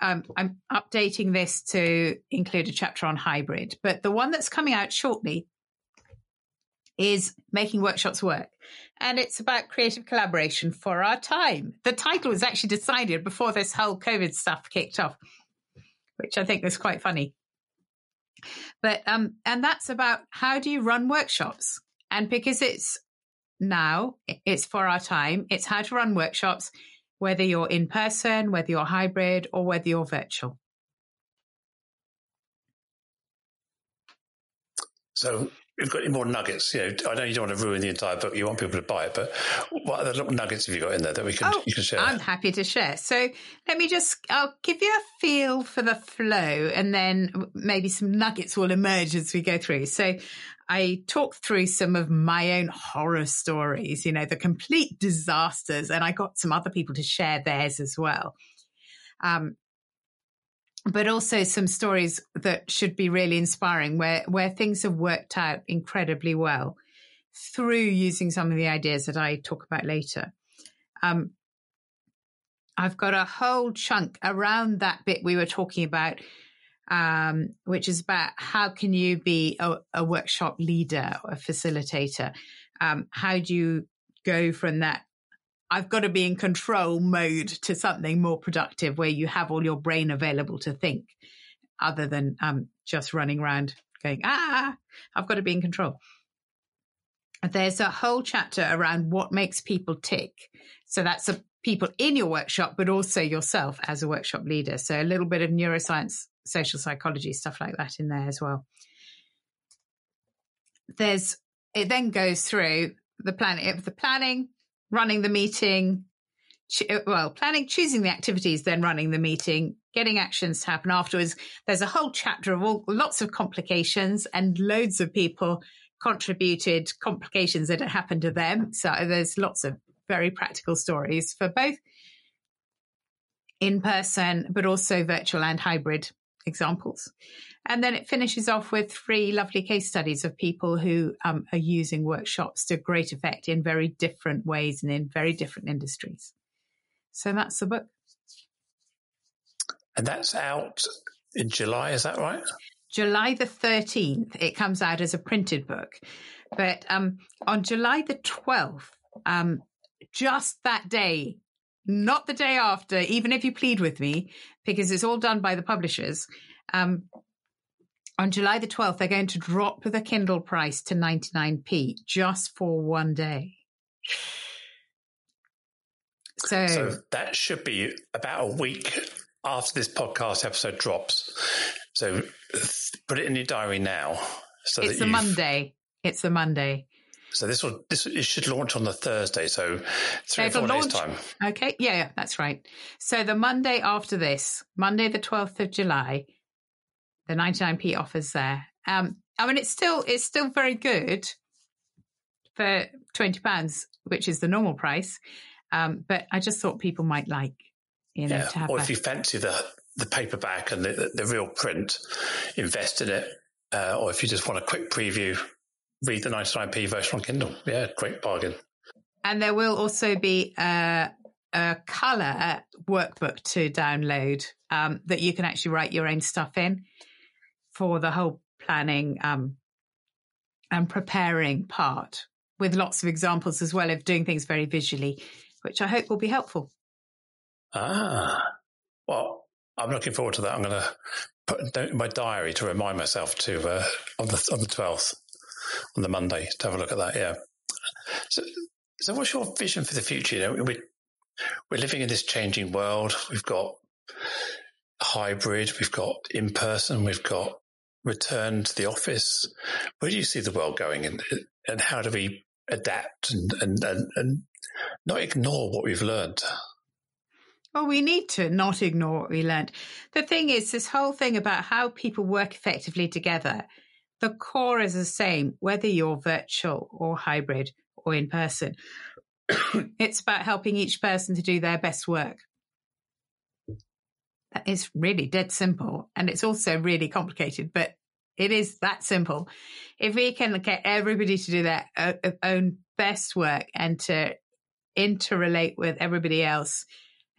Um, I'm updating this to include a chapter on hybrid, but the one that's coming out shortly is making workshops work. And it's about creative collaboration for our time. The title was actually decided before this whole COVID stuff kicked off, which I think was quite funny. But, um, and that's about how do you run workshops? And because it's now. It's for our time. It's how to run workshops, whether you're in person, whether you're hybrid, or whether you're virtual. So you've got any more nuggets? You know, I know you don't want to ruin the entire book. You want people to buy it, but what other little nuggets have you got in there that we can oh, you can share? I'm happy to share. So let me just I'll give you a feel for the flow, and then maybe some nuggets will emerge as we go through. So I talked through some of my own horror stories, you know, the complete disasters, and I got some other people to share theirs as well. Um, but also some stories that should be really inspiring where, where things have worked out incredibly well through using some of the ideas that I talk about later. Um, I've got a whole chunk around that bit we were talking about um, which is about how can you be a, a workshop leader a facilitator? Um, how do you go from that I've got to be in control mode to something more productive where you have all your brain available to think other than um, just running around going, ah, I've got to be in control. There's a whole chapter around what makes people tick. So that's a, people in your workshop, but also yourself as a workshop leader. So a little bit of neuroscience social psychology, stuff like that in there as well. There's, it then goes through the planning, the planning, running the meeting, uh, well, planning, choosing the activities, then running the meeting, getting actions to happen afterwards. There's a whole chapter of all, lots of complications and loads of people contributed complications that had happened to them. So there's lots of very practical stories for both in person, but also virtual and hybrid examples. And then it finishes off with three lovely case studies of people who um, are using workshops to great effect in very different ways and in very different industries. So that's the book. And that's out in July, is that right? July the 13th, it comes out as a printed book. But um, on July the 12th, um, just that day, not the day after, even if you plead with me, because it's all done by the publishers. Um, on July the 12th, they're going to drop the Kindle price to 99p just for one day. So, So that should be about a week after this podcast episode drops. So put it in your diary now. So it's a Monday. It's a Monday. So this will this it should launch on the Thursday. So three or It'll four days time. Okay. Yeah, yeah, that's right. So the Monday after this, Monday the 12th of July, the 99p offers there. Um, I mean, it's still, it's still very good for 20 pounds, which is the normal price. Um, but I just thought people might like, you know, Yeah. to have Or if you fancy the the paperback and the, the real print, invest in it. Uh, or if you just want a quick preview, read the 99p version on Kindle. Yeah, great bargain. And there will also be a, a color workbook to download um, that you can actually write your own stuff in for the whole planning um, and preparing part with lots of examples as well of doing things very visually, which I hope will be helpful. Ah, well, I'm looking forward to that. I'm going to put a note in my diary to remind myself to uh, on the on the 12th, on the Monday, to have a look at that. Yeah. So, so what's your vision for the future? You know, we we're living in this changing world. We've got hybrid, we've got in person, we've got return to the office. Where do you see the world going, and and how do we adapt and and and, and not ignore what we've learned? Well, we need to not ignore what we learned. The thing is, this whole thing about how people work effectively together, the core is the same, whether you're virtual or hybrid or in person. it's about helping each person to do their best work. That is really dead simple. And it's also really complicated, but it is that simple. If we can get everybody to do their uh, uh, own best work and to interrelate with everybody else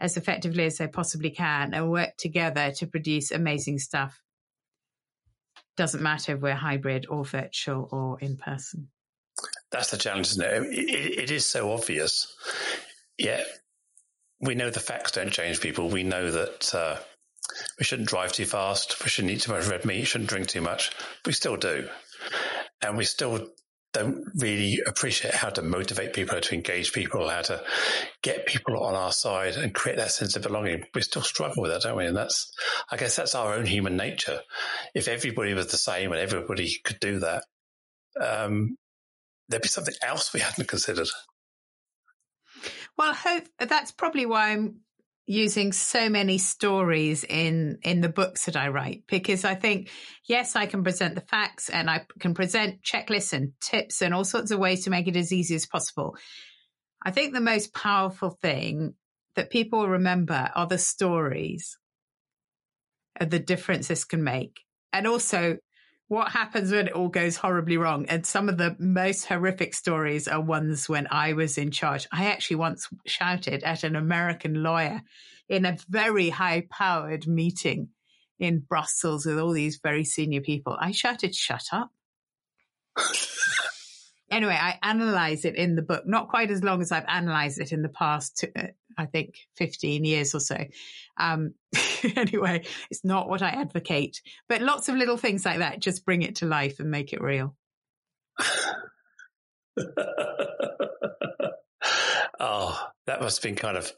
as effectively as they possibly can and work together to produce amazing stuff. Doesn't matter if we're hybrid or virtual or in person. That's the challenge, isn't it? It, it? is so obvious. Yet we know the facts don't change people. We know that uh, we shouldn't drive too fast. We shouldn't eat too much red meat. Shouldn't drink too much. We still do, and we still don't really appreciate how to motivate people, how to engage people, how to get people on our side and create that sense of belonging. We still struggle with that, don't we? And that's, I guess, that's our own human nature. If everybody was the same and everybody could do that, um, there'd be something else we hadn't considered. Well, hope that's probably why I'm using so many stories in in the books that I write because I think yes I can present the facts and I can present checklists and tips and all sorts of ways to make it as easy as possible. I think the most powerful thing that people remember are the stories of the difference this can make and also what happens when it all goes horribly wrong. And some of the most horrific stories are ones when I was in charge. I actually once shouted at an American lawyer in a very high powered meeting in Brussels with all these very senior people. I shouted, shut up. anyway, I analyze it in the book, not quite as long as I've analyzed it in the past, uh, I think 15 years or so. Um, anyway, it's not what I advocate, but lots of little things like that just bring it to life and make it real. oh, that must have been kind of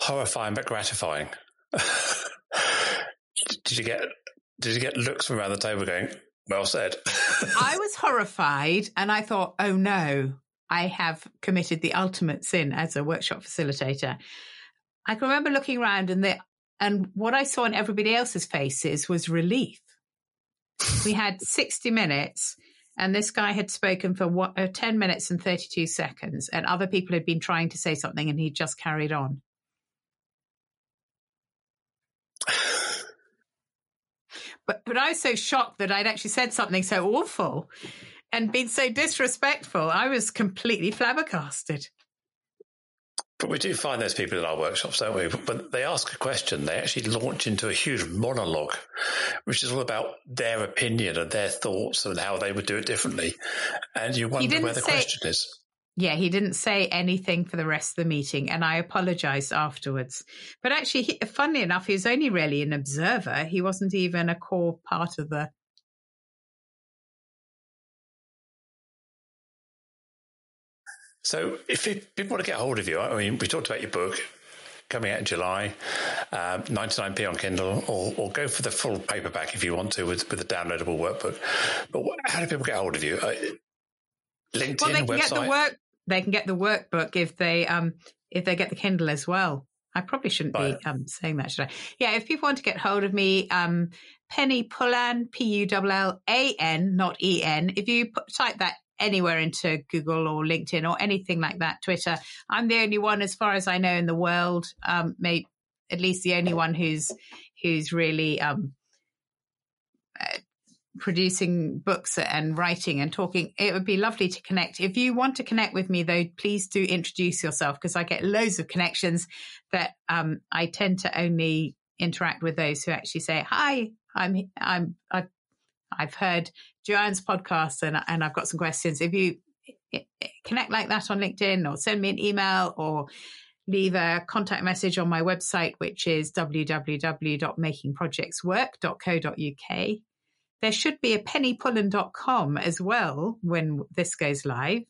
horrifying but gratifying. did you get did you get looks from around the table going, well said? I was horrified and I thought, oh no, I have committed the ultimate sin as a workshop facilitator. I can remember looking around and the and what I saw in everybody else's faces was relief. We had 60 minutes and this guy had spoken for what, uh, 10 minutes and 32 seconds and other people had been trying to say something and he just carried on. But, but I was so shocked that I'd actually said something so awful and been so disrespectful. I was completely flabbergasted. But we do find those people in our workshops, don't we? When they ask a question, they actually launch into a huge monologue, which is all about their opinion and their thoughts and how they would do it differently. And you wonder where the say- question is. Yeah, he didn't say anything for the rest of the meeting, and I apologized afterwards. But actually, he, funnily enough, he was only really an observer. He wasn't even a core part of the. So, if people want to get hold of you, I mean, we talked about your book coming out in July, um, 99p on Kindle, or, or, go for the full paperback if you want to with, with a downloadable workbook. But how do people get hold of you? Uh, LinkedIn, well, they can website? get the work they can get the workbook if they um if they get the Kindle as well. I probably shouldn't be um, saying that, should I? Yeah, if people want to get hold of me, um, Penny Pullan, P U L L A N, not E N. If you put, type that anywhere into Google or LinkedIn or anything like that, Twitter, I'm the only one, as far as I know, in the world, um, may, at least the only one who's who's really um, producing books and writing and talking, it would be lovely to connect. If you want to connect with me, though, please do introduce yourself because I get loads of connections that um, I tend to only interact with those who actually say, "Hi, I'm I'm I've, I've heard Joanne's podcast and and I've got some questions." If you connect like that on LinkedIn or send me an email or leave a contact message on my website, which is www.makingprojectswork.co.uk there should be a pennypullan.com as well when this goes live.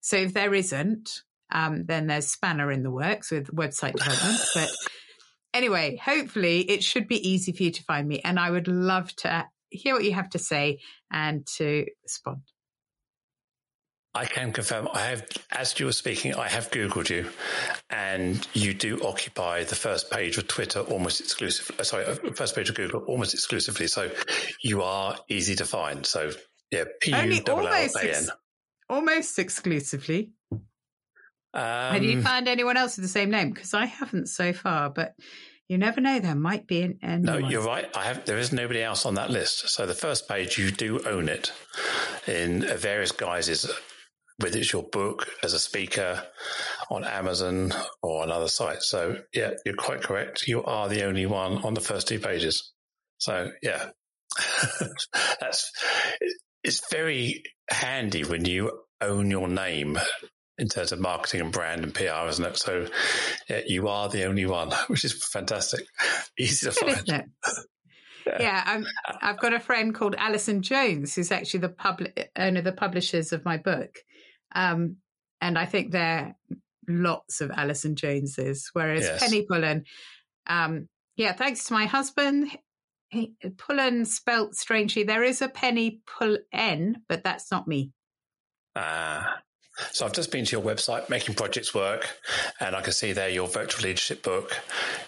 So if there isn't, um, then there's spanner in the works with website development. but anyway, hopefully it should be easy for you to find me. And I would love to hear what you have to say and to respond. I can confirm. I have, as you were speaking, I have Googled you, and you do occupy the first page of Twitter almost exclusively. Uh, sorry, uh, first page of Google almost exclusively. So you are easy to find. So yeah, P U L L A N. Almost exclusively. Um, have you found anyone else with the same name? Because I haven't so far, but you never know. There might be an. anyone. No, you're right. I have. There is nobody else on that list. So the first page, you do own it in various guises whether it's your book as a speaker on Amazon or another site. So yeah, you're quite correct. You are the only one on the first two pages. So yeah, that's, it's very handy when you own your name in terms of marketing and brand and PR, isn't it? So yeah, you are the only one, which is fantastic. Easy to find. Yeah, yeah I'm, I've got a friend called Alison Jones, who's actually the public uh, owner of the publishers of my book. Um, and I think there are lots of Alison Joneses, whereas yes. Penny Pullan, um, yeah, thanks to my husband, he, Pullan spelt strangely. There is a Penny Pullen, but that's not me. Ah. So I've just been to your website, Making Projects Work, and I can see there your virtual leadership book,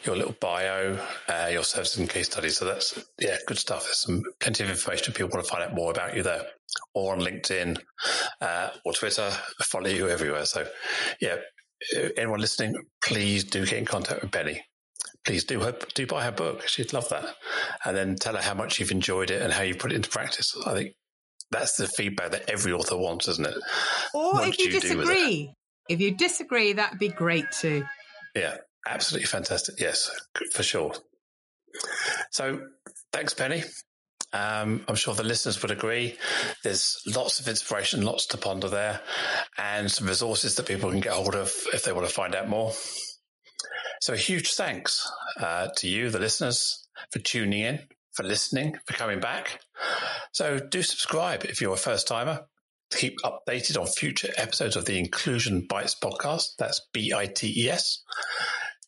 your little bio, uh, your services and case studies. So that's, yeah, good stuff. There's some plenty of information if people want to find out more about you there or on LinkedIn uh, or Twitter. I follow you everywhere. So, yeah, anyone listening, please do get in contact with Penny. Please do her, do buy her book. She'd love that, and then tell her how much you've enjoyed it and how you put it into practice. I think that's the feedback that every author wants, isn't it? Or what if you, you disagree, if you disagree, that'd be great too. Yeah, absolutely fantastic. Yes, for sure. So, thanks, Penny. Um, I'm sure the listeners would agree. There's lots of inspiration, lots to ponder there, and some resources that people can get hold of if they want to find out more. So, a huge thanks uh, to you, the listeners, for tuning in, for listening, for coming back. So, do subscribe if you're a first timer to keep updated on future episodes of the Inclusion Bites podcast. That's B I T E S.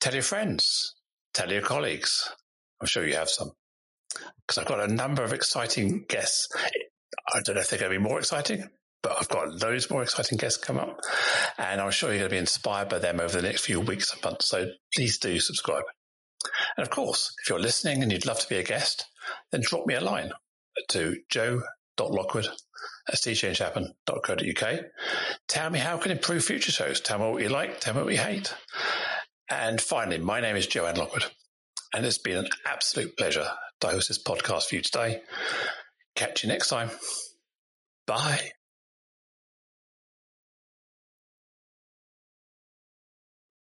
Tell your friends, tell your colleagues. I'm sure you have some because I've got a number of exciting guests. I don't know if they're going to be more exciting, but I've got loads more exciting guests come up, and I'm sure you're going to be inspired by them over the next few weeks and months. So please do subscribe. And of course, if you're listening and you'd love to be a guest, then drop me a line to joe.lockwood at seechangehappen.co.uk. Tell me how I can improve future shows. Tell me what you like. Tell me what you hate. And finally, my name is Joanne Lockwood, and it's been an absolute pleasure to host this podcast for you today. Catch you next time. Bye.